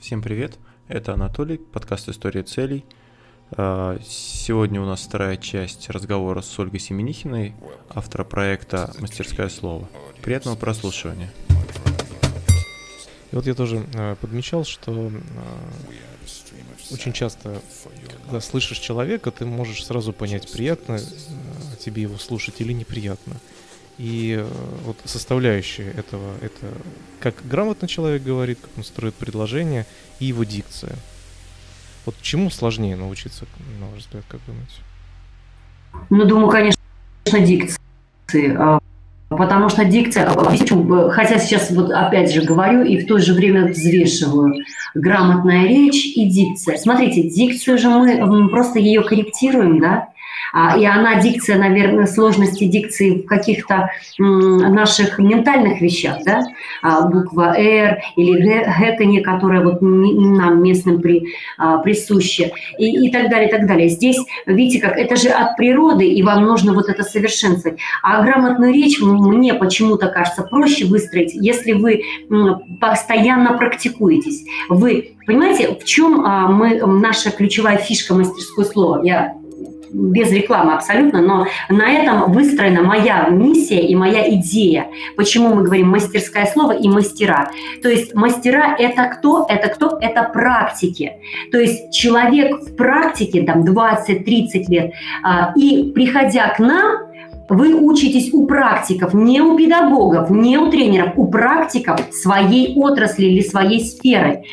Всем привет, это Анатолий, подкаст «История целей». А, сегодня у нас вторая часть разговора с Ольгой Семенихиной, автора проекта «Мастерское слово». Приятного прослушивания. И вот я тоже э, подмечал, что э, очень часто, когда слышишь человека, ты можешь сразу понять, приятно тебе его слушать или неприятно. И э, вот составляющие этого, это как грамотно человек говорит, как он строит предложение, и его дикция. Вот чему сложнее научиться, на ваш взгляд, как думаете? Ну, думаю, конечно, дикции. А, потому что дикция, а, хотя сейчас вот опять же говорю и в то же время взвешиваю, грамотная речь и дикция. Смотрите, дикцию же мы просто ее корректируем, да, и она дикция, наверное, сложности дикции в каких-то наших ментальных вещах, да, а, буква «Р» или «гэканье», которое вот нам местным при, а, присуще, и, и так далее, и так далее. Здесь, видите, как это же от природы, и вам нужно вот это совершенствовать. А грамотную речь мне почему-то кажется проще выстроить, если вы постоянно практикуетесь. Вы понимаете, в чем мы, наша ключевая фишка мастерской слова? Я без рекламы абсолютно, но на этом выстроена моя миссия и моя идея. Почему мы говорим мастерское слово и мастера? То есть мастера – это кто? Это кто? Это практики. То есть человек в практике, там, 20-30 лет, а, и приходя к нам, вы учитесь у практиков, не у педагогов, не у тренеров, у практиков своей отрасли или своей сферы.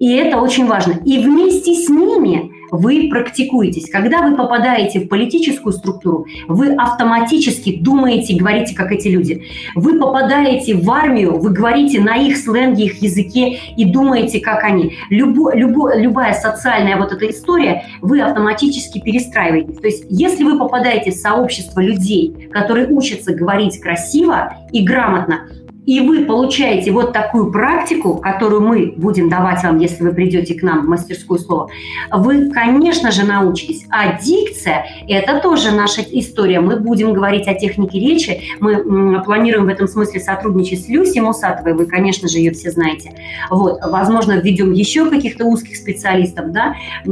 И это очень важно. И вместе с ними вы практикуетесь. Когда вы попадаете в политическую структуру, вы автоматически думаете, говорите, как эти люди. Вы попадаете в армию, вы говорите на их сленге, их языке и думаете, как они. Любо, любо, любая социальная вот эта история, вы автоматически перестраиваете. То есть если вы попадаете в сообщество людей, которые учатся говорить красиво и грамотно, и вы получаете вот такую практику, которую мы будем давать вам, если вы придете к нам в мастерскую слово, вы, конечно же, научитесь. А дикция – это тоже наша история. Мы будем говорить о технике речи. Мы планируем в этом смысле сотрудничать с Люси Мусатовой. Вы, конечно же, ее все знаете. Вот. Возможно, введем еще каких-то узких специалистов, да, э,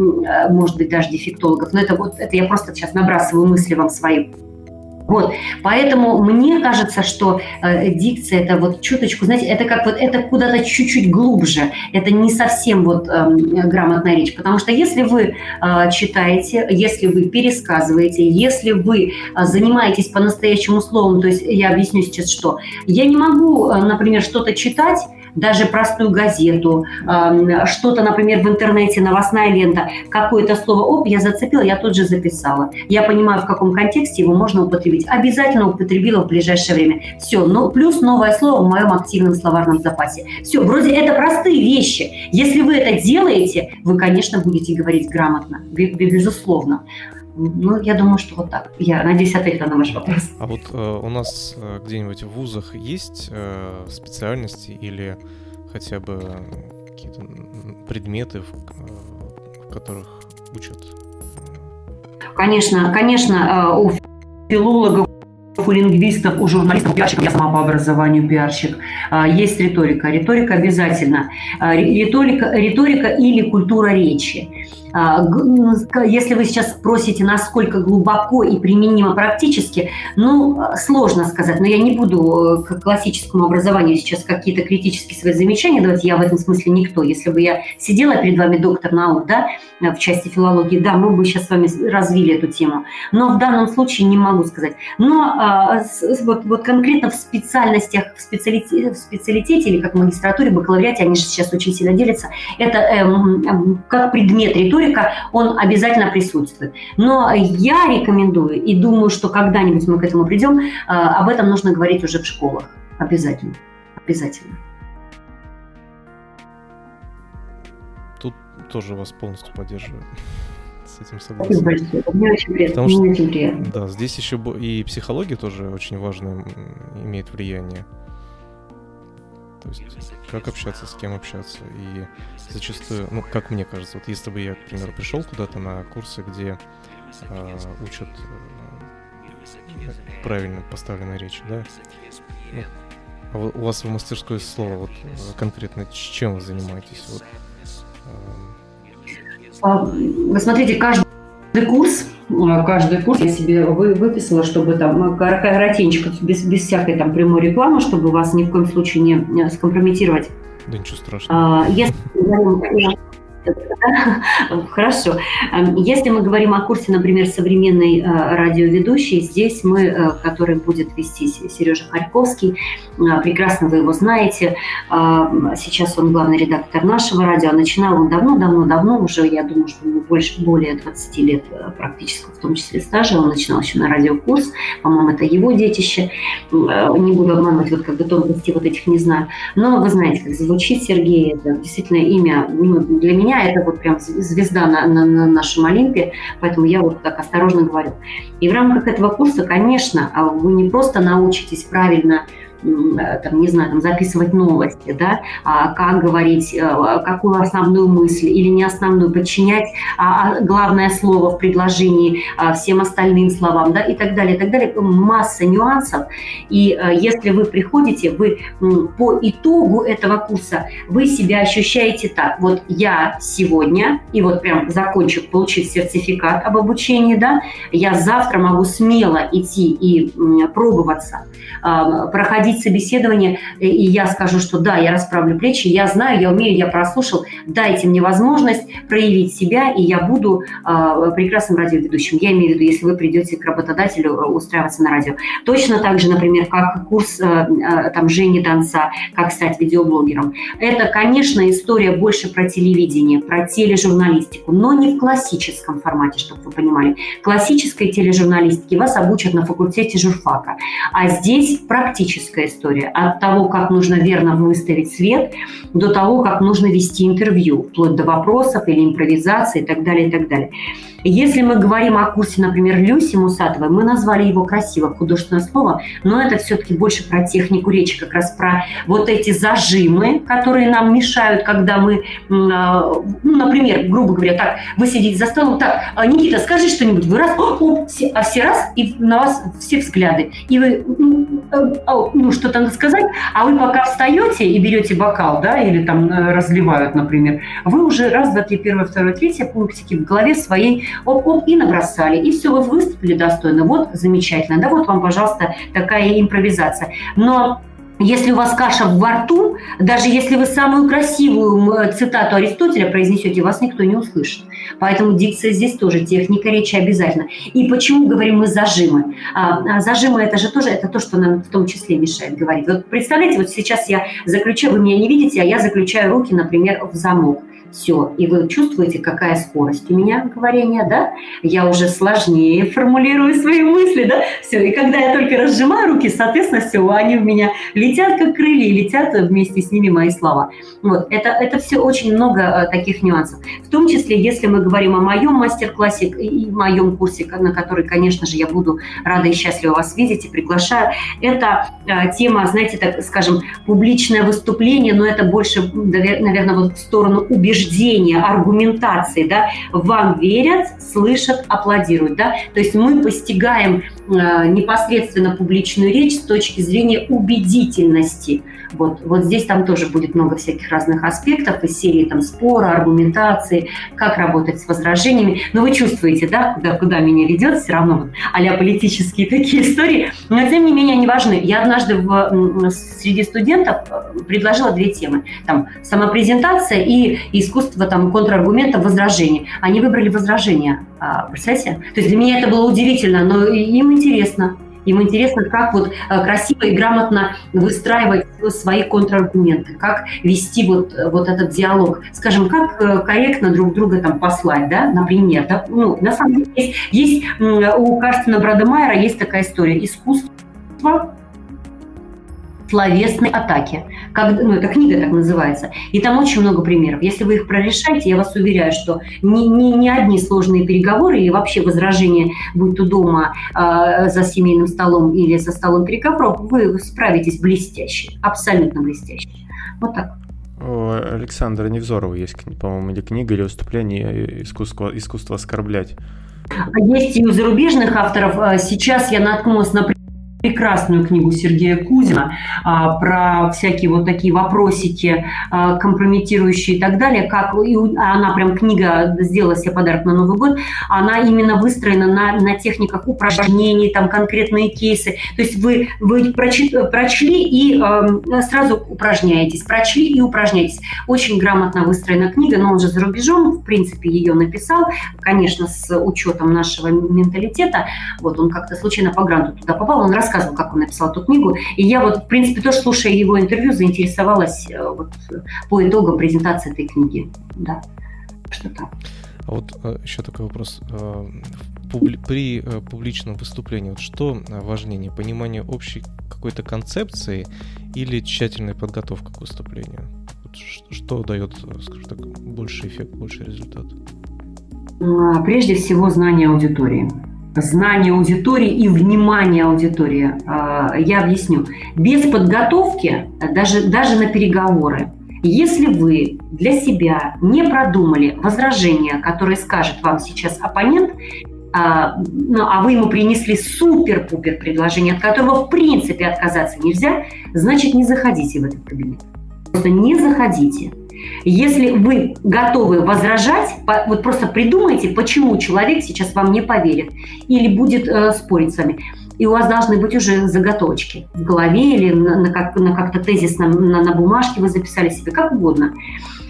может быть, даже дефектологов. Но это вот это я просто сейчас набрасываю мысли вам свои. Вот, поэтому мне кажется, что э, дикция это вот чуточку, знаете, это как вот это куда-то чуть-чуть глубже, это не совсем вот э, грамотная речь, потому что если вы э, читаете, если вы пересказываете, если вы э, занимаетесь по-настоящему словом, то есть я объясню сейчас что, я не могу, э, например, что-то читать даже простую газету, что-то, например, в интернете, новостная лента, какое-то слово, оп, я зацепила, я тут же записала. Я понимаю, в каком контексте его можно употребить. Обязательно употребила в ближайшее время. Все, ну, плюс новое слово в моем активном словарном запасе. Все, вроде это простые вещи. Если вы это делаете, вы, конечно, будете говорить грамотно, безусловно. Ну, я думаю, что вот так. Я надеюсь, ответила на ваш вопрос. А вот э, у нас э, где-нибудь в вузах есть э, специальности или хотя бы какие-то предметы, в, э, в которых учат? Конечно, конечно, э, у филологов у лингвистов, у журналистов, пиарщиков, я сама по образованию пиарщик, э, есть риторика. Риторика обязательно. Риторика, риторика или культура речи. А, ну, если вы сейчас спросите, насколько глубоко и применимо практически, ну, сложно сказать, но я не буду э, к классическому образованию сейчас какие-то критические свои замечания давать, я в этом смысле никто. Если бы я сидела перед вами доктор наук, да, в части филологии, да, мы бы сейчас с вами развили эту тему. Но в данном случае не могу сказать. Но а, вот, вот конкретно в специальностях, в специалитете, в специалитете или как в магистратуре, бакалавриате, они же сейчас очень сильно делятся, это эм, как предмет риторика, он обязательно присутствует. Но я рекомендую и думаю, что когда-нибудь мы к этому придем, э, об этом нужно говорить уже в школах. Обязательно. Обязательно. Тут тоже вас полностью поддерживаю. С этим согласен. Мне очень приятно. Потому Мне что, очень приятно. Да, здесь еще и психология тоже очень важно имеет влияние. То есть как общаться, с кем общаться. И зачастую, ну, как мне кажется, вот если бы я, к примеру, пришел куда-то на курсы, где э, учат э, правильно поставленной речи, да, ну, А у вас в мастерской слова вот конкретно чем вы занимаетесь? Вот, а, вы смотрите, каждый курс, а, каждый курс я себе вы, выписала, чтобы там коротенько, без, без всякой там прямой рекламы, чтобы вас ни в коем случае не скомпрометировать. Да ничего страшного. А, если Хорошо. Эм, если мы говорим о курсе, например, современной э, радиоведущей, здесь мы, э, который будет вести Сережа Харьковский, э, прекрасно вы его знаете. Сейчас он главный редактор нашего радио. Начинал он давно-давно-давно, уже, я думаю, что ему больше, более 20 лет практически, в том числе стажа. Он начинал еще на радиокурс. По-моему, это его детище. Не буду обманывать, вот как бы тонкости вот этих не знаю. Но вы знаете, как звучит Сергей. Это действительно имя ну, для меня это вот прям звезда на, на, на нашем Олимпе, поэтому я вот так осторожно говорю. И в рамках этого курса, конечно, а вы не просто научитесь правильно там, не знаю, там, записывать новости, да, а как говорить, э, какую основную мысль или не основную, подчинять а, а главное слово в предложении а, всем остальным словам, да, и так далее, и так далее. Масса нюансов. И э, если вы приходите, вы по итогу этого курса, вы себя ощущаете так, вот я сегодня, и вот прям закончив, получив сертификат об обучении, да, я завтра могу смело идти и пробоваться, проходить проводить собеседование, и я скажу, что да, я расправлю плечи, я знаю, я умею, я прослушал, дайте мне возможность проявить себя, и я буду э, прекрасным радиоведущим. Я имею в виду, если вы придете к работодателю э, устраиваться на радио. Точно так же, например, как курс э, э, там Жени Донца, как стать видеоблогером. Это, конечно, история больше про телевидение, про тележурналистику, но не в классическом формате, чтобы вы понимали. Классической тележурналистике вас обучат на факультете журфака, а здесь практическая классическая история. От того, как нужно верно выставить свет, до того, как нужно вести интервью, вплоть до вопросов или импровизации и так далее, и так далее. Если мы говорим о курсе, например, Люси Мусатовой, мы назвали его красиво, художественное слово, но это все-таки больше про технику речи, как раз про вот эти зажимы, которые нам мешают, когда мы, а, ну, например, грубо говоря, так, вы сидите за столом, так, «А, Никита, скажи что-нибудь, вы раз, о, все, а все раз, и на вас все взгляды, и вы, ну, а, ну что-то надо сказать, а вы пока встаете и берете бокал, да, или там э, разливают, например, вы уже раз, два, три, первое, второе, третье пунктики в голове своей оп-оп, и набросали, и все, вы выступили достойно, вот замечательно, да, вот вам, пожалуйста, такая импровизация. Но если у вас каша во рту, даже если вы самую красивую цитату Аристотеля произнесете, вас никто не услышит. Поэтому дикция здесь тоже, техника речи обязательно. И почему говорим мы зажимы? А, а зажимы это же тоже, это то, что нам в том числе мешает говорить. Вот представляете, вот сейчас я заключаю, вы меня не видите, а я заключаю руки, например, в замок все. И вы чувствуете, какая скорость у меня говорения, да? Я уже сложнее формулирую свои мысли, да? Все. И когда я только разжимаю руки, соответственно, все, они у меня летят как крылья, и летят вместе с ними мои слова. Вот. Это, это все очень много э, таких нюансов. В том числе, если мы говорим о моем мастер-классе и моем курсе, на который, конечно же, я буду рада и счастлива вас видеть и приглашаю, это э, тема, знаете, так скажем, публичное выступление, но это больше, наверное, вот в сторону убеждения убеждения, аргументации, да, вам верят, слышат, аплодируют, да, то есть мы постигаем непосредственно публичную речь с точки зрения убедительности. Вот, вот здесь там тоже будет много всяких разных аспектов из серии там спора, аргументации, как работать с возражениями. Но вы чувствуете, да, куда, куда меня ведет, все равно вот, а политические такие истории. Но тем не менее они важны. Я однажды в, среди студентов э, предложила две темы. Там самопрезентация и искусство там контраргумента, возражения. Они выбрали возражения. А, представляете? То есть для меня это было удивительно, но им интересно. Им интересно, как вот э, красиво и грамотно выстраивать свои контраргументы, как вести вот, вот этот диалог. Скажем, как э, корректно друг друга там послать, да, например. Да? Ну, на самом деле есть, есть у Карстена Брадемайера есть такая история. Искусство словесной атаки. Как, ну, эта книга так называется. И там очень много примеров. Если вы их прорешаете, я вас уверяю, что ни, ни, ни одни сложные переговоры или вообще возражения, будь то дома э, за семейным столом или за столом переговоров, вы справитесь блестяще, абсолютно блестяще. Вот так. У Александра Невзорова есть, по-моему, или книга, или выступление «Искусство, искусство оскорблять». Есть и у зарубежных авторов. Сейчас я наткнулась на прекрасную книгу Сергея Кузина а, про всякие вот такие вопросики а, компрометирующие и так далее, как и она прям книга сделала себе подарок на Новый год, она именно выстроена на, на техниках упражнений, там конкретные кейсы. То есть вы, вы прочи, прочли и э, сразу упражняетесь, прочли и упражняетесь. Очень грамотно выстроена книга, но он же за рубежом, в принципе, ее написал, конечно, с учетом нашего менталитета. Вот он как-то случайно по гранту туда попал, он рассказывал, как он написал эту книгу. И я вот, в принципе, тоже слушая его интервью, заинтересовалась э, вот, по итогам презентации этой книги. Да, что так. А вот э, еще такой вопрос. Э, при публичном выступлении, вот что важнее, понимание общей какой-то концепции или тщательная подготовка к выступлению? Что дает, скажем так, больший эффект, больший результат? А, прежде всего, знание аудитории знание аудитории и внимание аудитории. А, я объясню. Без подготовки, даже, даже на переговоры, если вы для себя не продумали возражения, которые скажет вам сейчас оппонент, а, ну, а вы ему принесли супер-пупер предложение, от которого в принципе отказаться нельзя, значит не заходите в этот кабинет. Просто не заходите. Если вы готовы возражать, вот просто придумайте, почему человек сейчас вам не поверит или будет э, спорить с вами. И у вас должны быть уже заготовочки в голове или на, на, как, на как-то тезисно на, на бумажке вы записали себе, как угодно.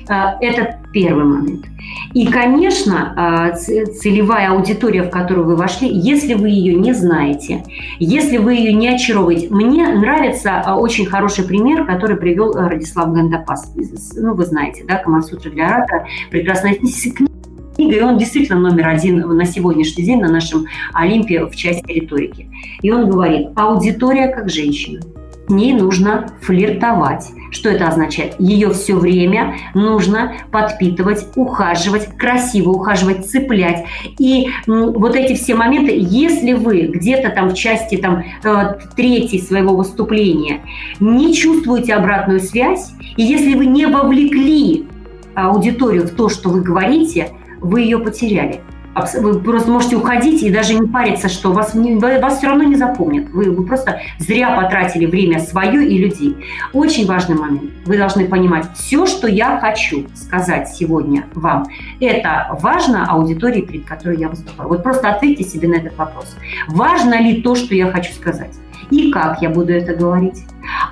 Э, это первый момент. И, конечно, э, целевая аудитория, в которую вы вошли, если вы ее не знаете, если вы ее не очаровываете. Мне нравится э, очень хороший пример, который привел Радислав Гандапас. Ну, вы знаете, да, Камасутра для оратора, прекрасная книга, и он действительно номер один на сегодняшний день на нашем Олимпе в части риторики. И он говорит, аудитория как женщина – ней нужно флиртовать. Что это означает? Ее все время нужно подпитывать, ухаживать, красиво ухаживать, цеплять. И вот эти все моменты, если вы где-то там в части там, э, третьей своего выступления не чувствуете обратную связь, и если вы не вовлекли аудиторию в то, что вы говорите, вы ее потеряли. Вы просто можете уходить и даже не париться, что вас, вас все равно не запомнят. Вы, вы просто зря потратили время свое и людей. Очень важный момент. Вы должны понимать, все, что я хочу сказать сегодня вам, это важно аудитории, перед которой я выступаю. Вот просто ответьте себе на этот вопрос. Важно ли то, что я хочу сказать? И как я буду это говорить?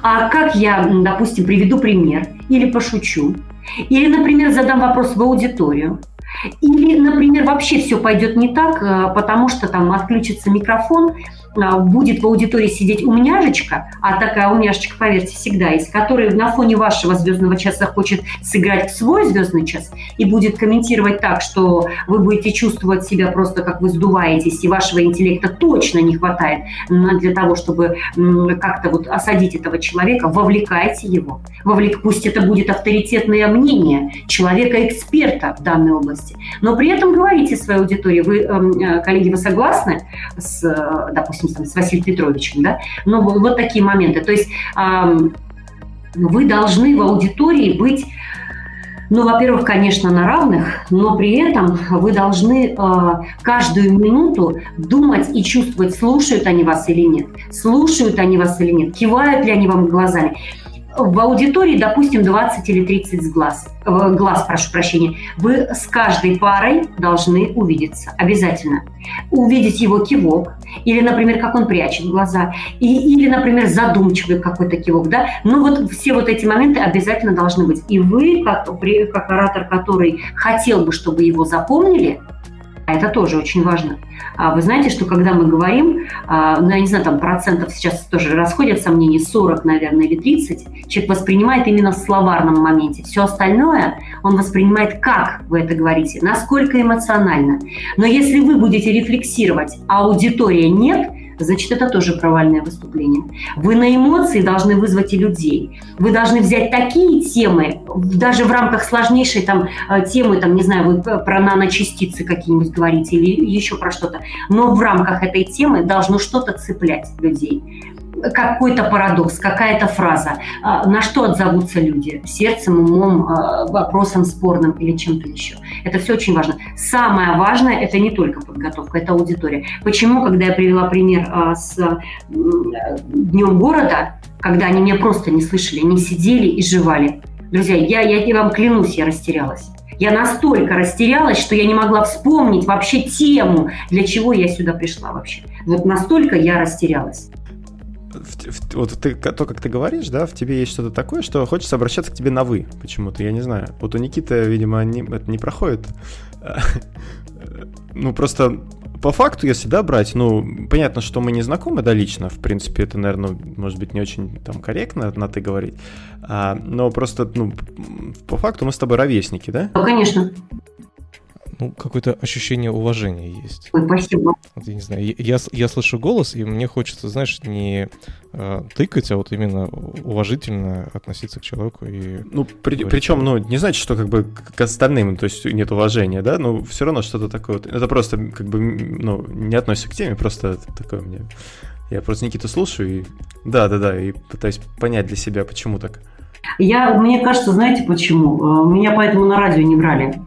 А как я, допустим, приведу пример или пошучу? Или, например, задам вопрос в аудиторию – или, например, вообще все пойдет не так, э, потому что там отключится микрофон, а, будет в аудитории сидеть умняшечка, а такая умняшечка, поверьте, всегда есть, которая на фоне вашего звездного часа хочет сыграть в свой звездный час и будет комментировать так, что вы будете чувствовать себя просто как вы сдуваетесь, и вашего интеллекта точно не хватает для того, чтобы как-то вот осадить этого человека, вовлекайте его. Вовлек... Пусть это будет авторитетное мнение человека-эксперта в данной области, но при этом говорите своей аудитории, вы, эм, э, коллеги, вы согласны с, э, допустим, допустим, с Василием Петровичем, да, но вот такие моменты. То есть вы должны в аудитории быть ну, во-первых, конечно, на равных, но при этом вы должны э, каждую минуту думать и чувствовать, слушают они вас или нет, слушают они вас или нет, кивают ли они вам глазами в аудитории, допустим, 20 или 30 глаз, э, глаз, прошу прощения, вы с каждой парой должны увидеться обязательно. Увидеть его кивок, или, например, как он прячет глаза, и, или, например, задумчивый какой-то кивок, да. Ну вот все вот эти моменты обязательно должны быть. И вы, как, как оратор, который хотел бы, чтобы его запомнили, это тоже очень важно. А вы знаете, что когда мы говорим, а, ну, я не знаю, там процентов сейчас тоже расходятся мнения, 40, наверное, или 30, человек воспринимает именно в словарном моменте. Все остальное он воспринимает, как вы это говорите, насколько эмоционально. Но если вы будете рефлексировать, а аудитория нет – значит, это тоже провальное выступление. Вы на эмоции должны вызвать и людей. Вы должны взять такие темы, даже в рамках сложнейшей там э, темы, там, не знаю, вы про наночастицы какие-нибудь говорите или еще про что-то, но в рамках этой темы должно что-то цеплять людей. Какой-то парадокс, какая-то фраза. А, на что отзовутся люди? Сердцем, умом, а, вопросом спорным или чем-то еще. Это все очень важно. Самое важное – это не только подготовка, это аудитория. Почему, когда я привела пример а, с Днем города, когда они меня просто не слышали, они сидели и жевали. Друзья, я, я вам клянусь, я растерялась. Я настолько растерялась, что я не могла вспомнить вообще тему, для чего я сюда пришла вообще. Вот настолько я растерялась вот ты, то, как ты говоришь, да, в тебе есть что-то такое, что хочется обращаться к тебе на «вы» почему-то, я не знаю. Вот у Никиты, видимо, не, это не проходит. Ну, просто по факту, если, да, брать, ну, понятно, что мы не знакомы, да, лично, в принципе, это, наверное, может быть, не очень там корректно на «ты» говорить, а, но просто, ну, по факту мы с тобой ровесники, да? Ну, конечно ну, какое-то ощущение уважения есть. Ой, спасибо. Вот, я не знаю, я, я слышу голос, и мне хочется, знаешь, не э, тыкать, а вот именно уважительно относиться к человеку и... Ну, при, причем, ну, не значит, что как бы к остальным, то есть нет уважения, да, но все равно что-то такое. Это просто как бы, ну, не относится к теме, просто такое мне... Я просто Никиту слушаю и... Да-да-да, и пытаюсь понять для себя, почему так. Я, мне кажется, знаете почему? Э, меня поэтому на радио не брали.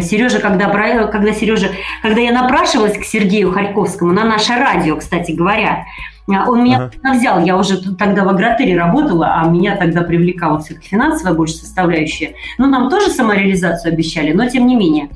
Сережа, когда, когда Сережа, когда я напрашивалась к Сергею Харьковскому на наше радио, кстати говоря, э, он меня ага. взял, я уже тогда в Агротыре работала, а меня тогда привлекала все-таки финансовая больше составляющая. Ну, нам тоже самореализацию обещали, но тем не менее.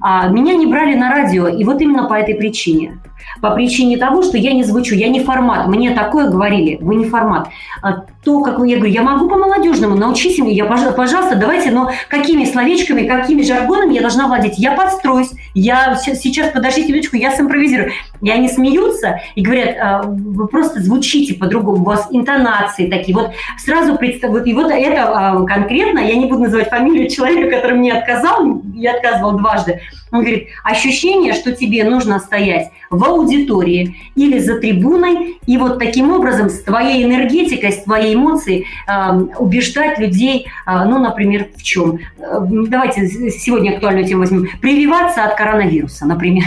А меня не брали на радио, и вот именно по этой причине по причине того, что я не звучу, я не формат. Мне такое говорили, вы не формат. А то, как я говорю, я могу по-молодежному, научись мне, я, пожалуйста, давайте, но какими словечками, какими жаргонами я должна владеть? Я подстроюсь, я сейчас, подождите минуточку, я симпровизирую. И они смеются и говорят, «А, вы просто звучите по-другому, у вас интонации такие. Вот сразу представь, и вот это а, конкретно, я не буду называть фамилию человека, который мне отказал, я отказывал дважды, он говорит, ощущение, что тебе нужно стоять в аудитории или за трибуной, и вот таким образом с твоей энергетикой, с твоей эмоцией э, убеждать людей, э, ну, например, в чем? Э, давайте сегодня актуальную тему возьмем. Прививаться от коронавируса, например.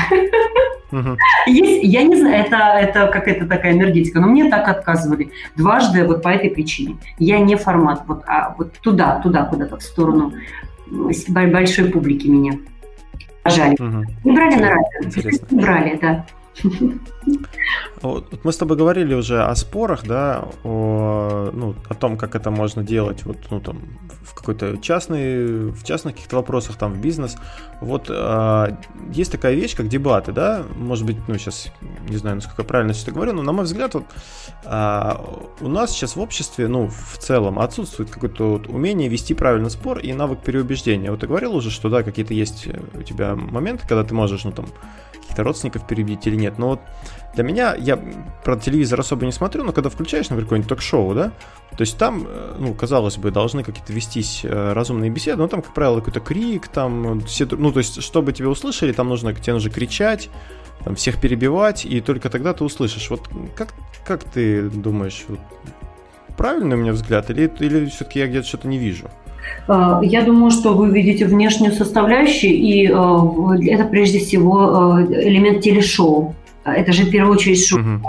Есть, я не знаю, это, это какая-то такая энергетика, но мне так отказывали дважды вот по этой причине. Я не формат, вот, а вот туда, туда куда-то в сторону большой публики меня пожали. Угу. Не брали на радио. Интересно. Не брали, да. Вот мы с тобой говорили уже о спорах, да, о, ну, о том, как это можно делать вот, ну, там, в какой-то частный, в частных каких-то вопросах, там, в бизнес. Вот а, есть такая вещь, как дебаты, да, может быть, ну, сейчас не знаю, насколько правильно все это говорю, но, на мой взгляд, вот, а, у нас сейчас в обществе, ну, в целом отсутствует какое-то вот умение вести правильный спор и навык переубеждения. Вот ты говорил уже, что, да, какие-то есть у тебя моменты, когда ты можешь, ну, там, каких-то родственников перебить или нет. Но вот для меня, я про телевизор особо не смотрю, но когда включаешь, например, какое-нибудь ток-шоу, да, то есть там, э, ну, казалось бы, должны какие-то вестись э, разумные беседы, но там, как правило, какой-то крик, там, все, ну, то есть, чтобы тебя услышали, там нужно, тебе нужно кричать, там, всех перебивать, и только тогда ты услышишь. Вот как, как ты думаешь, вот, правильный у меня взгляд, или, или все-таки я где-то что-то не вижу? Э, я думаю, что вы видите внешнюю составляющую, и э, это прежде всего элемент телешоу. Это же в первую очередь шоу. Угу.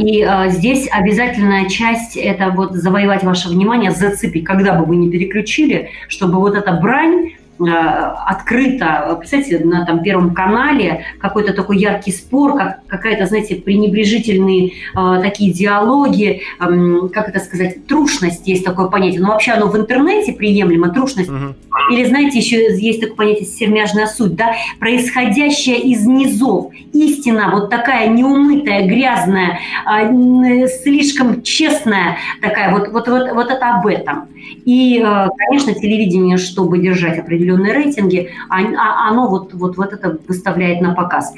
И здесь обязательная часть – это вот завоевать ваше внимание, зацепить, когда бы вы не переключили, чтобы вот эта брань открыто, представьте, на там, Первом канале какой-то такой яркий спор, как, какая-то, знаете, пренебрежительные э, такие диалоги, э, как это сказать, трушность есть такое понятие, но вообще оно в интернете приемлемо, трушность. Угу. Или, знаете, еще есть такое понятие сермяжная суть, да, происходящая из низов, истина вот такая неумытая, грязная, э, слишком честная такая, вот, вот, вот, вот это об этом. И, э, конечно, телевидение, чтобы держать определенные рейтинги, а, а, оно вот, вот, вот это выставляет на показ.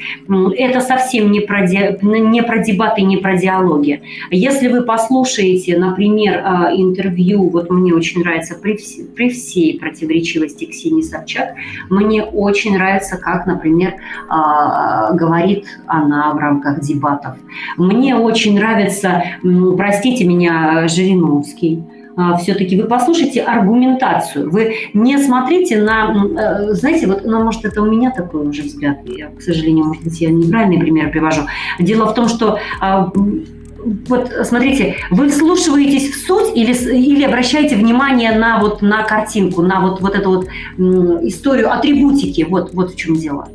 Это совсем не про, не про дебаты, не про диалоги. Если вы послушаете, например, э, интервью, вот мне очень нравится при, при всей противоречивости Ксении Собчак, мне очень нравится, как, например, говорит она в рамках дебатов. Мне очень нравится, простите меня, Жириновский, а, все-таки вы послушайте аргументацию. Вы не смотрите на, э, знаете, вот, ну, может, это у меня такой уже взгляд, я, к сожалению, может быть, я неправильный пример привожу. Дело в том, что а, вот смотрите, вы вслушиваетесь в суть или, или обращаете внимание на вот на картинку, на вот, вот эту вот историю атрибутики, вот, вот в чем дело.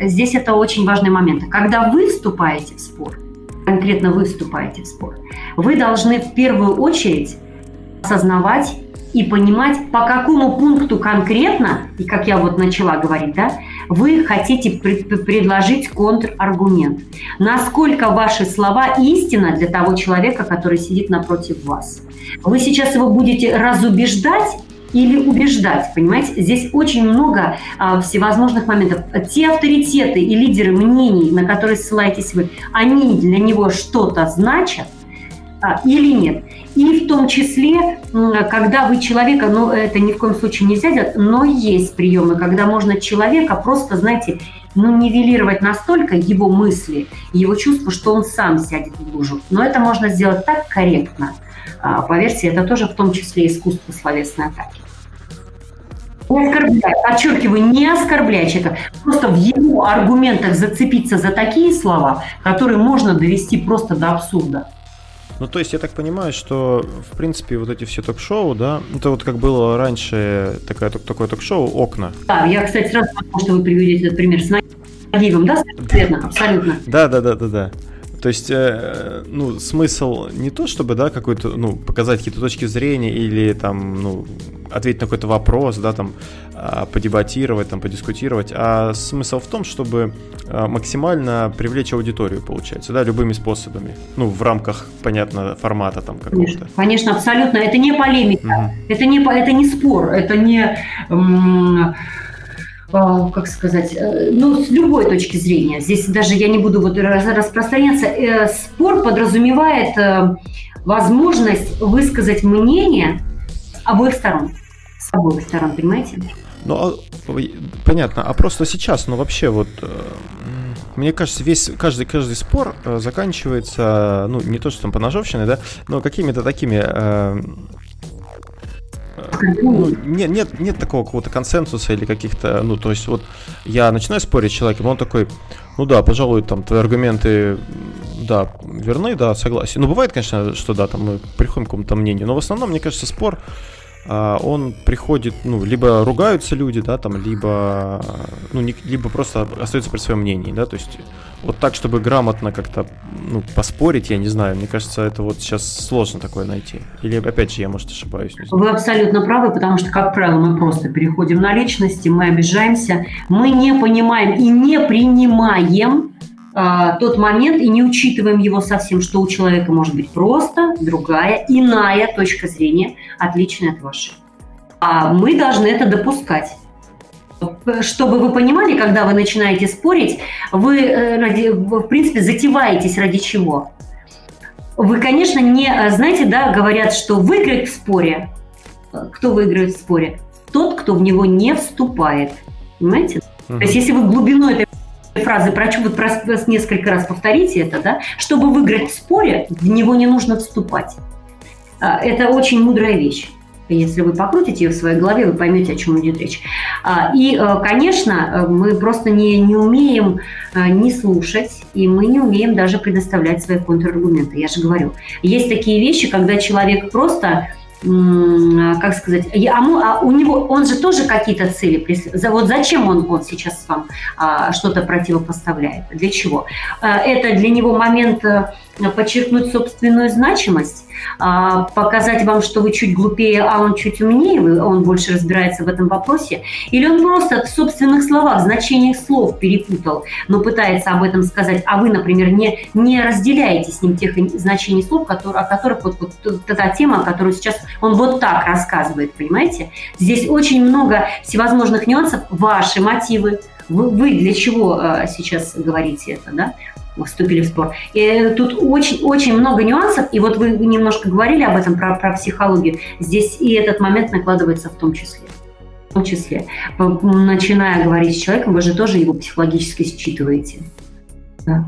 Здесь это очень важный момент. Когда вы вступаете в спор, конкретно вы вступаете в спор, вы должны в первую очередь осознавать и понимать, по какому пункту конкретно, и как я вот начала говорить, да, вы хотите предложить контраргумент. Насколько ваши слова истина для того человека, который сидит напротив вас. Вы сейчас его будете разубеждать или убеждать, понимаете? Здесь очень много а, всевозможных моментов. Те авторитеты и лидеры мнений, на которые ссылаетесь вы, они для него что-то значат а, или нет? И в том числе, когда вы человека, ну это ни в коем случае нельзя делать, но есть приемы, когда можно человека просто, знаете, ну, нивелировать настолько его мысли, его чувства, что он сам сядет в лужу. Но это можно сделать так корректно. А, поверьте, это тоже в том числе искусство словесной атаки. Не оскорбляй, подчеркиваю, не оскорбляй человека. Просто в его аргументах зацепиться за такие слова, которые можно довести просто до абсурда. Ну, то есть я так понимаю, что, в принципе, вот эти все ток-шоу, да, это вот как было раньше такое, такое ток-шоу «Окна». Да, я, кстати, сразу подумал, что вы приведете этот пример с Нагиевым, да, Верно, абсолютно. Да, да, да, да, да. То есть, э, ну, смысл не то, чтобы, да, какой-то, ну, показать какие-то точки зрения или там, ну, ответить на какой-то вопрос, да, там, э, подебатировать, там, подискутировать, а смысл в том, чтобы э, максимально привлечь аудиторию, получается, да, любыми способами. Ну, в рамках, понятно, формата там какого-то. Конечно, конечно абсолютно. Это не полемика, угу. это, не, это не спор, это не... М- как сказать, э, ну, с любой точки зрения. Здесь даже я не буду вот распространяться. Э, спор подразумевает э, возможность высказать мнение обоих сторон. С обоих сторон, понимаете? Ну, а, понятно. А просто сейчас, ну, вообще вот мне кажется, весь каждый каждый спор заканчивается, ну не то что там по ножовщине, да, но какими-то такими ну, нет, нет, нет такого какого-то консенсуса или каких-то, ну, то есть вот я начинаю спорить с человеком, он такой, ну да, пожалуй, там твои аргументы, да, верны, да, согласен. Ну, бывает, конечно, что да, там мы приходим к какому-то мнению, но в основном, мне кажется, спор, он приходит, ну, либо ругаются люди, да, там, либо, ну, не, либо просто остаются при своем мнении, да, то есть вот так, чтобы грамотно как-то, ну, поспорить, я не знаю, мне кажется, это вот сейчас сложно такое найти. Или, опять же, я, может, ошибаюсь. Вы абсолютно правы, потому что, как правило, мы просто переходим на личности, мы обижаемся, мы не понимаем и не принимаем а, тот момент и не учитываем его совсем, что у человека может быть просто другая, иная точка зрения, отличная от вашей. А мы должны это допускать. Чтобы вы понимали, когда вы начинаете спорить, вы, э, в принципе, затеваетесь ради чего? Вы, конечно, не, э, знаете, да, говорят, что выиграть в споре. Кто выиграет в споре? Тот, кто в него не вступает. Понимаете? Uh-huh. То есть, если вы глубину этой фразы прочу, вот просто несколько раз повторите это, да, чтобы выиграть в споре, в него не нужно вступать. А, это очень мудрая вещь. Если вы покрутите ее в своей голове, вы поймете, о чем идет речь. А, и, э, конечно, мы просто не, не умеем э, не слушать, и мы не умеем даже предоставлять свои контраргументы. Я же говорю, есть такие вещи, когда человек просто как сказать, а у него, он же тоже какие-то цели преследует. Вот зачем он вот сейчас вам а, что-то противопоставляет? Для чего? А, это для него момент э, подчеркнуть собственную значимость, а, показать вам, что вы чуть глупее, а он чуть умнее, он больше разбирается в этом вопросе, или он просто в собственных словах, значениях слов перепутал, но пытается об этом сказать, а вы, например, не, не разделяете с ним тех значений слов, которые, о которых вот, вот та тема, которую сейчас он вот так рассказывает, понимаете? Здесь очень много всевозможных нюансов, ваши мотивы, вы, вы для чего э, сейчас говорите это, да? вступили в спор. И тут очень-очень много нюансов, и вот вы немножко говорили об этом, про, про психологию, здесь и этот момент накладывается в том числе. В том числе. Начиная говорить с человеком, вы же тоже его психологически считываете. Да.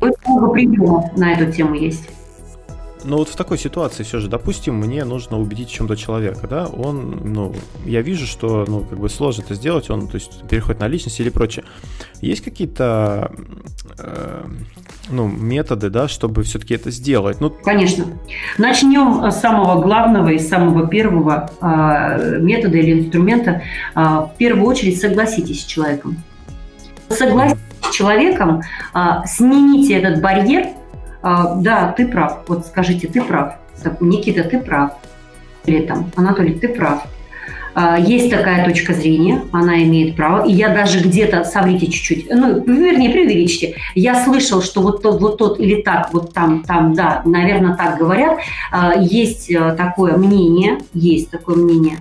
Очень много приемов на эту тему есть. Но вот в такой ситуации все же, допустим, мне нужно убедить в чем-то человека, да, он, ну, я вижу, что, ну, как бы сложно это сделать, он, то есть, переходит на личность или прочее. Есть какие-то, э, ну, методы, да, чтобы все-таки это сделать? Ну... Конечно. Начнем с самого главного и самого первого э, метода или инструмента. Э, в первую очередь согласитесь с человеком. Согласитесь с человеком, э, снимите этот барьер – а, да, ты прав. Вот скажите, ты прав. Никита, ты прав. Или там, Анатолий, ты прав. А, есть такая точка зрения, она имеет право. И я даже где-то, соврите чуть-чуть, ну, вернее, преувеличьте, я слышал, что вот тот, вот тот или так, вот там, там, да, наверное, так говорят. А, есть э, такое мнение, есть такое мнение.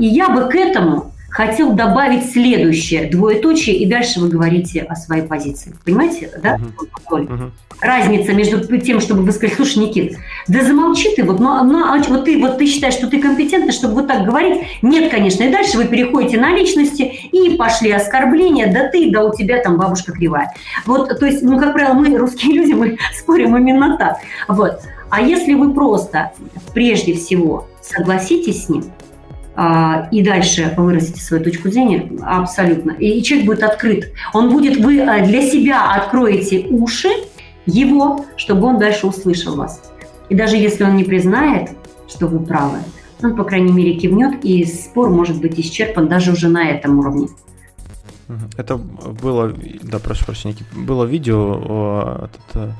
И я бы к этому хотел добавить следующее двоеточие, и дальше вы говорите о своей позиции. Понимаете да? Uh-huh. Uh-huh. Разница между тем, чтобы вы сказали, слушай, Никит, да замолчи ты, вот, ну, ну, а вот, ты, вот ты считаешь, что ты компетентный, чтобы вот так говорить? Нет, конечно. И дальше вы переходите на личности, и пошли оскорбления, да ты, да у тебя там бабушка кривая. Вот, то есть, ну, как правило, мы, русские люди, мы спорим именно так. Вот. А если вы просто, прежде всего, согласитесь с ним, а, и дальше выразите свою точку зрения, абсолютно. И человек будет открыт. Он будет, вы а, для себя откроете уши его, чтобы он дальше услышал вас. И даже если он не признает, что вы правы, он, по крайней мере, кивнет, и спор может быть исчерпан даже уже на этом уровне. Это было, да, прошу прощения, было видео, этот,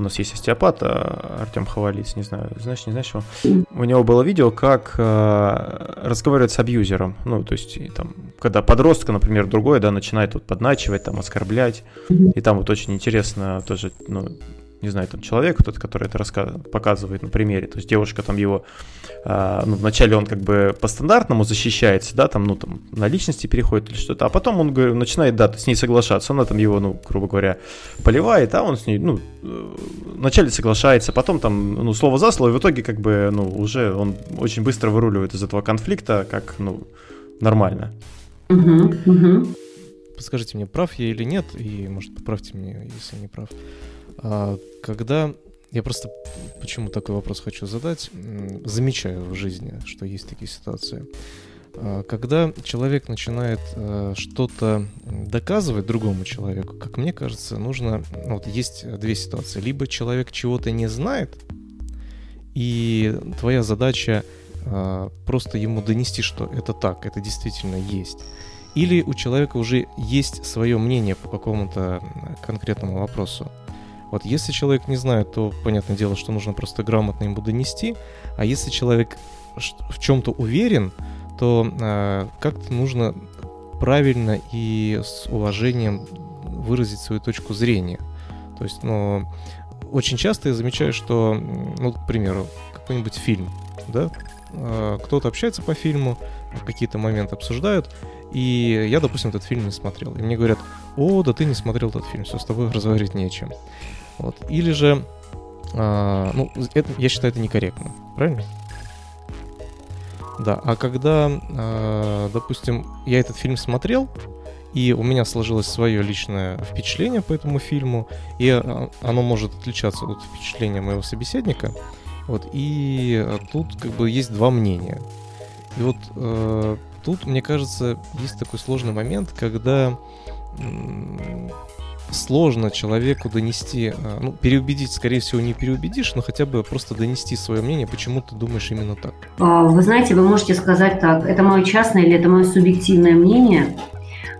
у нас есть остеопат а, Артем Хавалиц, не знаю, знаешь, не знаешь его? У него было видео, как э, разговаривать с абьюзером. Ну, то есть, там, когда подростка, например, другой, да, начинает вот подначивать, там, оскорблять. И там вот очень интересно тоже, ну, не знаю, там человек, тот, который это показывает на примере. То есть девушка там его, э, ну, вначале он как бы по стандартному защищается, да, там, ну, там, на личности переходит или что-то, а потом он говорит, начинает, да, с ней соглашаться. Она там его, ну, грубо говоря, поливает, а он с ней, ну, э, вначале соглашается, потом там, ну, слово за слово, и в итоге как бы, ну, уже он очень быстро выруливает из этого конфликта, как, ну, нормально. Угу, угу. Подскажите мне, прав я или нет, и, может, поправьте меня, если не прав. А, когда я просто почему такой вопрос хочу задать, замечаю в жизни, что есть такие ситуации. А, когда человек начинает а, что-то доказывать другому человеку, как мне кажется, нужно... Ну, вот есть две ситуации. Либо человек чего-то не знает, и твоя задача просто ему донести, что это так, это действительно есть. Или у человека уже есть свое мнение по какому-то конкретному вопросу. Вот если человек не знает, то понятное дело, что нужно просто грамотно ему донести. А если человек в чем-то уверен, то э, как-то нужно правильно и с уважением выразить свою точку зрения. То есть, ну, очень часто я замечаю, что, ну, к примеру, какой-нибудь фильм, да, э, кто-то общается по фильму, какие-то моменты обсуждают, и я, допустим, этот фильм не смотрел. И мне говорят, о, да ты не смотрел этот фильм, все, с тобой разговаривать не о чем. Вот. Или же, а, ну, это, я считаю, это некорректно, правильно? Да, а когда, а, допустим, я этот фильм смотрел, и у меня сложилось свое личное впечатление по этому фильму, и а, оно может отличаться от впечатления моего собеседника, вот, и тут как бы есть два мнения. И вот э, тут, мне кажется, есть такой сложный момент, когда сложно человеку донести, э, ну, переубедить, скорее всего, не переубедишь, но хотя бы просто донести свое мнение, почему ты думаешь именно так. А, вы знаете, вы можете сказать так, это мое частное или это мое субъективное мнение,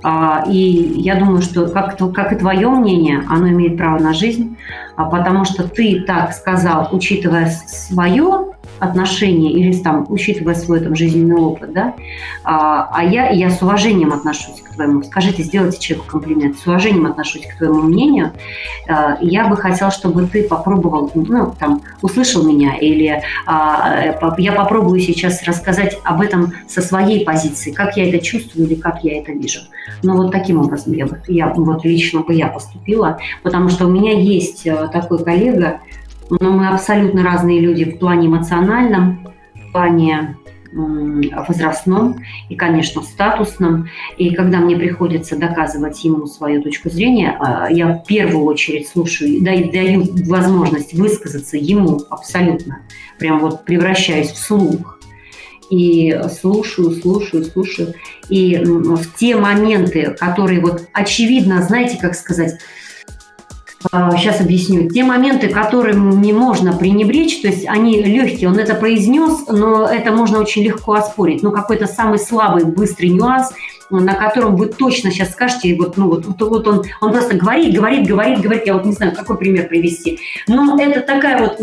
а, и я думаю, что как, как и твое мнение, оно имеет право на жизнь, а, потому что ты так сказал, учитывая свое отношение или там, учитывая свой там, жизненный опыт, да, а, а я, я с уважением отношусь к твоему, скажите, сделайте человеку комплимент, с уважением отношусь к твоему мнению, а, я бы хотела, чтобы ты попробовал, ну, там, услышал меня, или а, я попробую сейчас рассказать об этом со своей позиции, как я это чувствую или как я это вижу. Ну, вот таким образом я, я вот лично бы я поступила, потому что у меня есть э, такой коллега, но мы абсолютно разные люди в плане эмоциональном, в плане возрастном и, конечно, статусном. И когда мне приходится доказывать ему свою точку зрения, а, я в первую очередь слушаю, даю, возможность высказаться ему абсолютно. Прям вот превращаюсь в слух и слушаю, слушаю, слушаю. И в те моменты, которые вот очевидно, знаете, как сказать, сейчас а, объясню. Те моменты, которыми можно пренебречь, то есть они легкие, он это произнес, но это можно очень легко оспорить. Но какой-то самый слабый, быстрый нюанс, на котором вы точно сейчас скажете, вот, ну, вот, вот он, он просто говорит, говорит, говорит, говорит, я вот не знаю, какой пример привести. Но это такая вот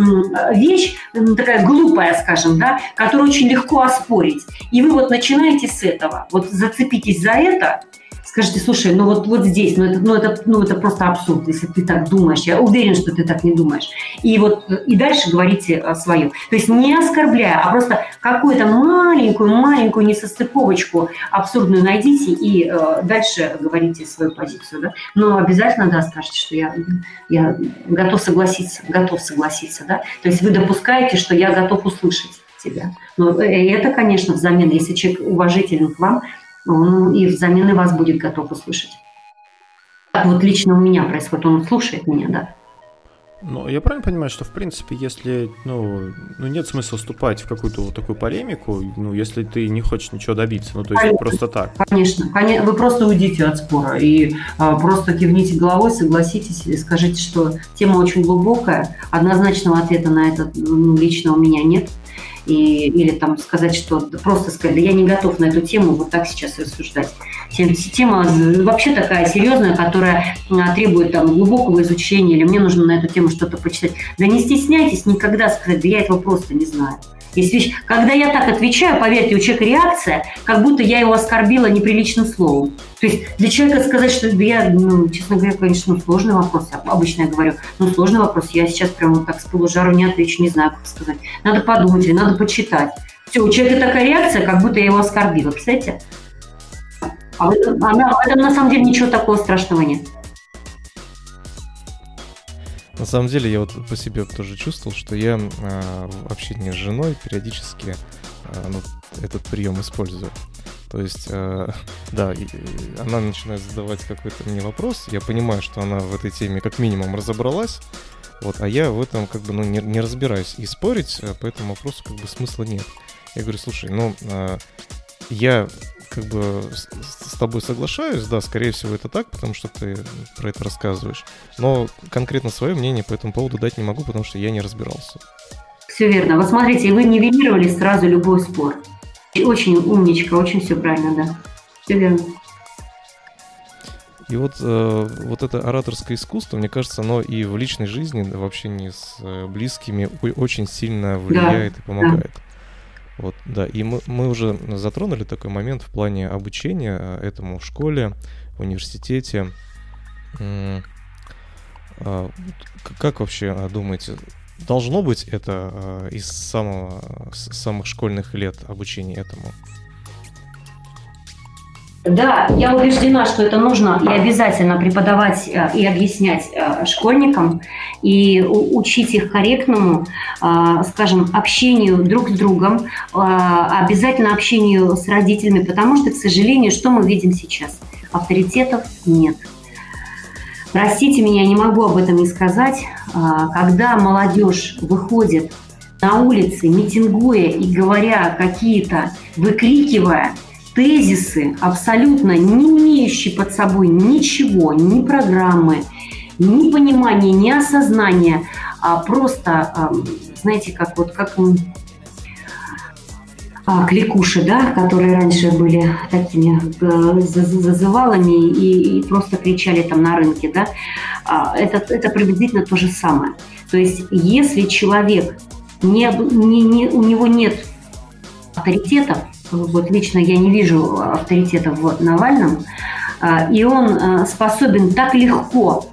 вещь, такая глупая, скажем, да, которую очень легко оспорить. И вы вот начинаете с этого, вот зацепитесь за это, скажите, слушай, ну вот, вот здесь, ну это, ну, это, ну это просто абсурд, если ты так думаешь. Я уверен, что ты так не думаешь. И вот и дальше говорите свое. То есть не оскорбляя, а просто какую-то маленькую-маленькую несостыковочку абсурдную найдите и э, дальше говорите свою позицию. Да? Но обязательно, да, скажете, что я, я готов согласиться, готов согласиться. Да? То есть вы допускаете, что я готов услышать тебя. Но э, это, конечно, взамен, если человек уважителен к вам, он и взамен и вас будет готов услышать. Так вот лично у меня происходит, он слушает меня, да. Ну, я правильно понимаю, что, в принципе, если, ну, ну нет смысла вступать в какую-то вот такую полемику, ну, если ты не хочешь ничего добиться, ну, то есть конечно, просто так. Конечно, конечно, вы просто уйдите от спора и а, просто кивните головой, согласитесь и скажите, что тема очень глубокая, однозначного ответа на это ну, лично у меня нет и, или там сказать, что просто сказать, да я не готов на эту тему вот так сейчас рассуждать. Тема вообще такая серьезная, которая а, требует там глубокого изучения, или мне нужно на эту тему что-то почитать. Да не стесняйтесь никогда сказать, да я этого просто не знаю. Есть вещь, когда я так отвечаю, поверьте, у человека реакция, как будто я его оскорбила неприличным словом. То есть для человека сказать, что я, ну, честно говоря, конечно, ну, сложный вопрос. Обычно я говорю, ну, сложный вопрос. Я сейчас прямо вот так с полужару не отвечу, не знаю, как сказать. Надо подумать или надо почитать. Все, у человека такая реакция, как будто я его оскорбила. Представляете? А в этом, а в этом на самом деле ничего такого страшного нет. На самом деле я вот по себе тоже чувствовал, что я э, в общении с женой периодически э, ну, этот прием использую. То есть, э, да, и, и она начинает задавать какой-то мне вопрос, я понимаю, что она в этой теме как минимум разобралась, вот, а я в этом как бы ну, не, не разбираюсь. И спорить по этому вопросу как бы смысла нет. Я говорю, слушай, ну, э, я как бы с, с тобой соглашаюсь, да, скорее всего это так, потому что ты про это рассказываешь. Но конкретно свое мнение по этому поводу дать не могу, потому что я не разбирался. Все верно. Вот смотрите, вы нивелировали сразу любой спор. Очень умничка, очень все правильно, да. Все верно. И вот, э, вот это ораторское искусство, мне кажется, оно и в личной жизни, в общении с э, близкими очень сильно влияет да, и помогает. Да. Вот, да, и мы, мы уже затронули такой момент в плане обучения э, этому в школе, в университете. А, как вообще а, думаете, должно быть это а, из самого, самых школьных лет обучения этому? Да, я убеждена, что это нужно и обязательно преподавать э, и объяснять э, школьникам, и учить их корректному, э, скажем, общению друг с другом, обязательно общению с родителями, потому что, к сожалению, что мы видим сейчас? Авторитетов нет. Простите меня, не могу об этом не сказать. Когда молодежь выходит на улицы, митингуя и говоря какие-то, выкрикивая – тезисы, абсолютно не имеющие под собой ничего, ни программы, ни понимания, ни осознания, а просто, знаете, как вот как а, кликуши, да, которые раньше были такими э, зазывалами и, и просто кричали там на рынке, да, а, это, это приблизительно то же самое. То есть если человек, не, не, не, у него нет авторитетов, вот лично я не вижу авторитета в Навальном, а, и он а, способен так легко,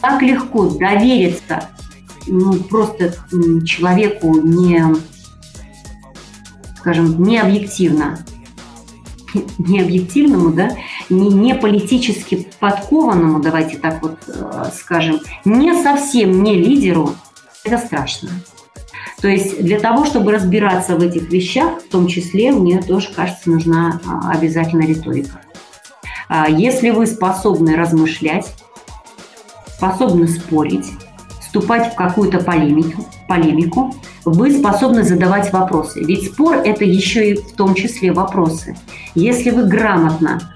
так легко довериться ну, просто человеку не, скажем, не объективно, не объективному, да, не, не политически подкованному, давайте так вот а, скажем, не совсем не лидеру, это страшно. То есть для того, чтобы разбираться в этих вещах, в том числе, мне тоже кажется, нужна а, обязательно риторика. А, если вы способны размышлять, способны спорить, вступать в какую-то полемику, полемику, вы способны задавать вопросы. Ведь спор – это еще и в том числе вопросы. Если вы грамотно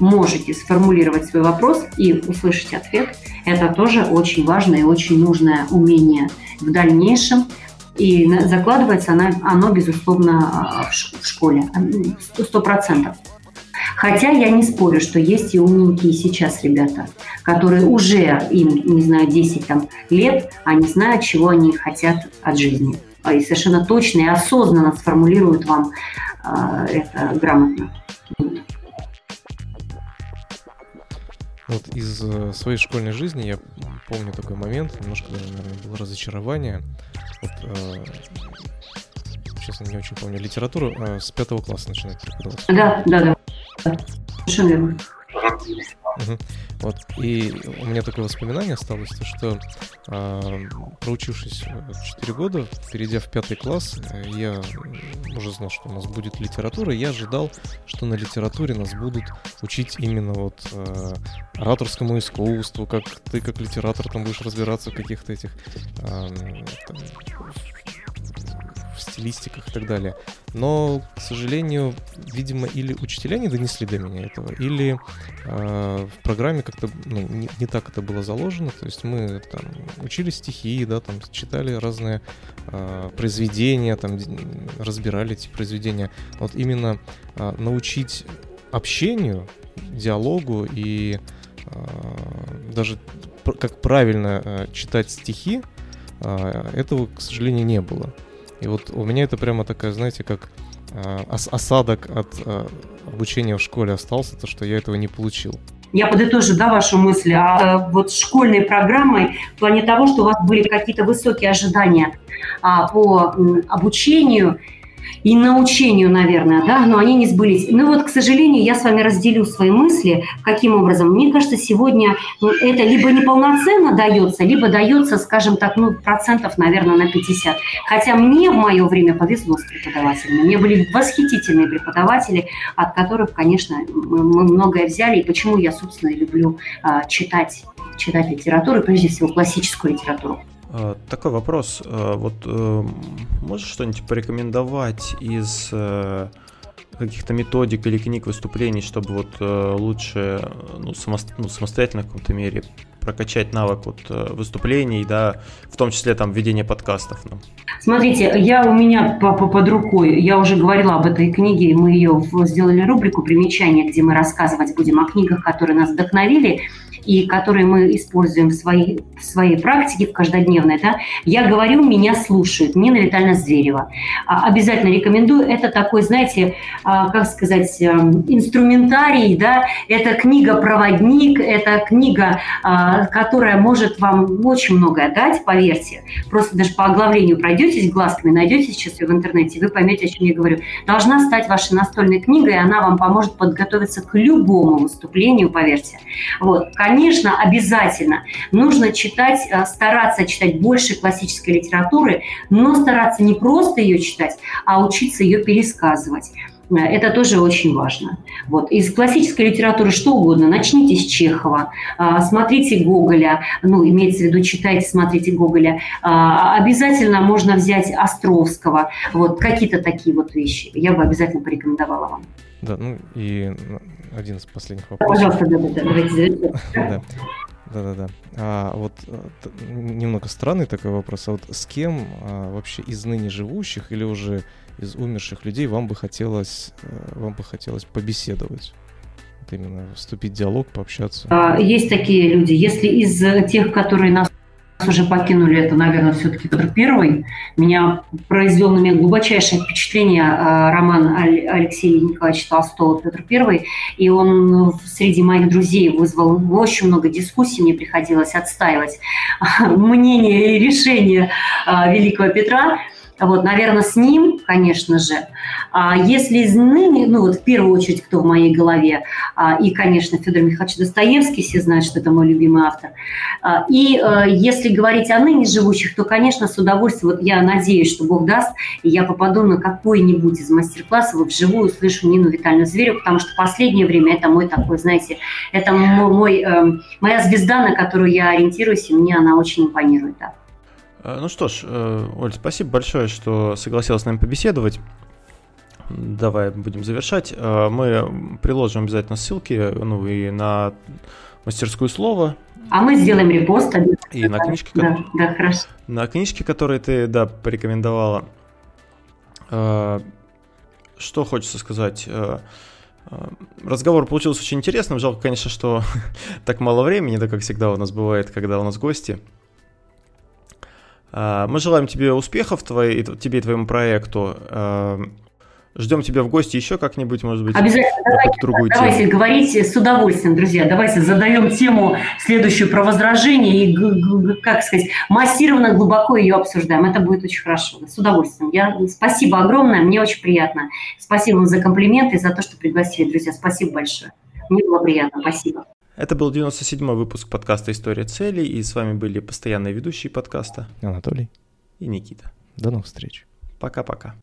можете сформулировать свой вопрос и услышать ответ, это тоже очень важное и очень нужное умение в дальнейшем. И закладывается оно, оно безусловно, в школе. Сто процентов. Хотя я не спорю, что есть и умненькие сейчас ребята, которые уже, им, не знаю, 10 там, лет, они знают, чего они хотят от жизни. А, и совершенно точно и осознанно сформулируют вам э, это грамотно. Вот из э, своей школьной жизни я помню такой момент, немножко даже, наверное, было разочарование. Вот, э, честно, не очень помню, литературу э, с пятого класса начинать преподавать. Да, да, да. Совершенно верно. Угу. Вот. И у меня такое воспоминание осталось, то, что э, проучившись 4 года, перейдя в пятый класс, я уже знал, что у нас будет литература, и я ожидал, что на литературе нас будут учить именно вот э, ораторскому искусству, как ты как литератор там будешь разбираться в каких-то этих э, там, в стилистиках и так далее. Но, к сожалению, видимо, или учителя не донесли до меня этого, или э, в программе как-то ну, не, не так это было заложено. То есть мы там учили стихи, да, там читали разные э, произведения, там разбирали эти произведения. Вот именно э, научить общению, диалогу и э, даже как правильно э, читать стихи, этого, к сожалению, не было. И вот у меня это прямо такая, знаете, как э, осадок от э, обучения в школе остался, то, что я этого не получил. Я подытожу, да, вашу мысль. А вот школьной программой в плане того, что у вас были какие-то высокие ожидания а, по обучению, и научению, наверное, да, но они не сбылись. Ну вот, к сожалению, я с вами разделю свои мысли. Каким образом? Мне кажется, сегодня ну, это либо неполноценно дается, либо дается, скажем так, ну, процентов, наверное, на 50. Хотя мне в мое время повезло с преподавателями. Мне были восхитительные преподаватели, от которых, конечно, мы многое взяли. И почему я, собственно, люблю а, читать, читать литературу, прежде всего классическую литературу. А, такой вопрос. А, вот э, можешь что-нибудь порекомендовать из э, каких-то методик или книг выступлений, чтобы вот э, лучше ну, самост... ну, самостоятельно в каком-то мере прокачать навык вот выступлений, да, в том числе там ведения подкастов. Ну. Смотрите, я у меня под рукой, я уже говорила об этой книге, мы ее сделали рубрику примечания, где мы рассказывать будем о книгах, которые нас вдохновили и которые мы используем в своей, в своей практике, в каждодневной, да, я говорю, меня слушают. Нина Витальевна Зверева. А, обязательно рекомендую. Это такой, знаете, а, как сказать, эм, инструментарий, да, это книга-проводник, это книга, а, которая может вам очень многое дать, поверьте. Просто даже по оглавлению пройдетесь глазками, найдете сейчас ее в интернете, вы поймете, о чем я говорю. Должна стать вашей настольной книгой, и она вам поможет подготовиться к любому выступлению, поверьте. Вот, конечно, конечно, обязательно нужно читать, э, стараться читать больше классической литературы, но стараться не просто ее читать, а учиться ее пересказывать. Э, это тоже очень важно. Вот. Из классической литературы что угодно. Начните с Чехова, э, смотрите Гоголя, ну, имеется в виду, читайте, смотрите Гоголя. Обязательно можно взять Островского. Вот, какие-то такие вот вещи. Я бы обязательно порекомендовала вам. Да, ну и один из последних вопросов. Пожалуйста, да, да, давайте да. Да-да-да. А вот э, немного странный такой вопрос. А вот с кем а, вообще из ныне живущих или уже из умерших людей вам бы хотелось, э, вам бы хотелось побеседовать? Вот именно вступить в диалог, пообщаться. А, есть такие люди. Если из тех, которые нас уже покинули, это, наверное, все-таки Петр Первый. Меня произвел на меня глубочайшее впечатление а, роман Алексея Николаевича Толстого «Петр Первый». И он ну, среди моих друзей вызвал очень много дискуссий. Мне приходилось отстаивать мнение и решение а, великого Петра. Вот, наверное, с ним, конечно же. А если из ныне, ну вот в первую очередь, кто в моей голове, а, и, конечно, Федор Михайлович Достоевский, все знают, что это мой любимый автор. А, и а, если говорить о ныне живущих, то, конечно, с удовольствием, вот я надеюсь, что Бог даст, и я попаду на какой-нибудь из мастер-классов, вживую услышу Нину Витальевну Зверю, потому что последнее время это мой такой, знаете, это мой, э, моя звезда, на которую я ориентируюсь, и мне она очень импонирует. Да. Э, ну что ж, э, Оль, спасибо большое, что согласилась с нами побеседовать. Давай будем завершать. Э, мы приложим обязательно ссылки, ну и на мастерскую слово. А мы сделаем репост. И на книжки, да, да, хорошо. На книжки, которые ты, да, порекомендовала. Что хочется сказать? Разговор получился очень интересным. Жалко, конечно, что так мало времени, да, как всегда у нас бывает, когда у нас гости. А, мы желаем тебе успехов твоей, тебе и твоему проекту. А, ждем тебя в гости еще как-нибудь, может быть, Обязательно. Давайте, другую давайте тему. говорите с удовольствием, друзья. Давайте задаем тему следующую про возражение и, как сказать, массированно, глубоко ее обсуждаем. Это будет очень хорошо. С удовольствием. Я, спасибо огромное, мне очень приятно. Спасибо вам за комплименты и за то, что пригласили, друзья. Спасибо большое. Мне было приятно. Спасибо. Это был 97-й выпуск подкаста «История целей», и с вами были постоянные ведущие подкаста Анатолий и Никита. До новых встреч. Пока-пока.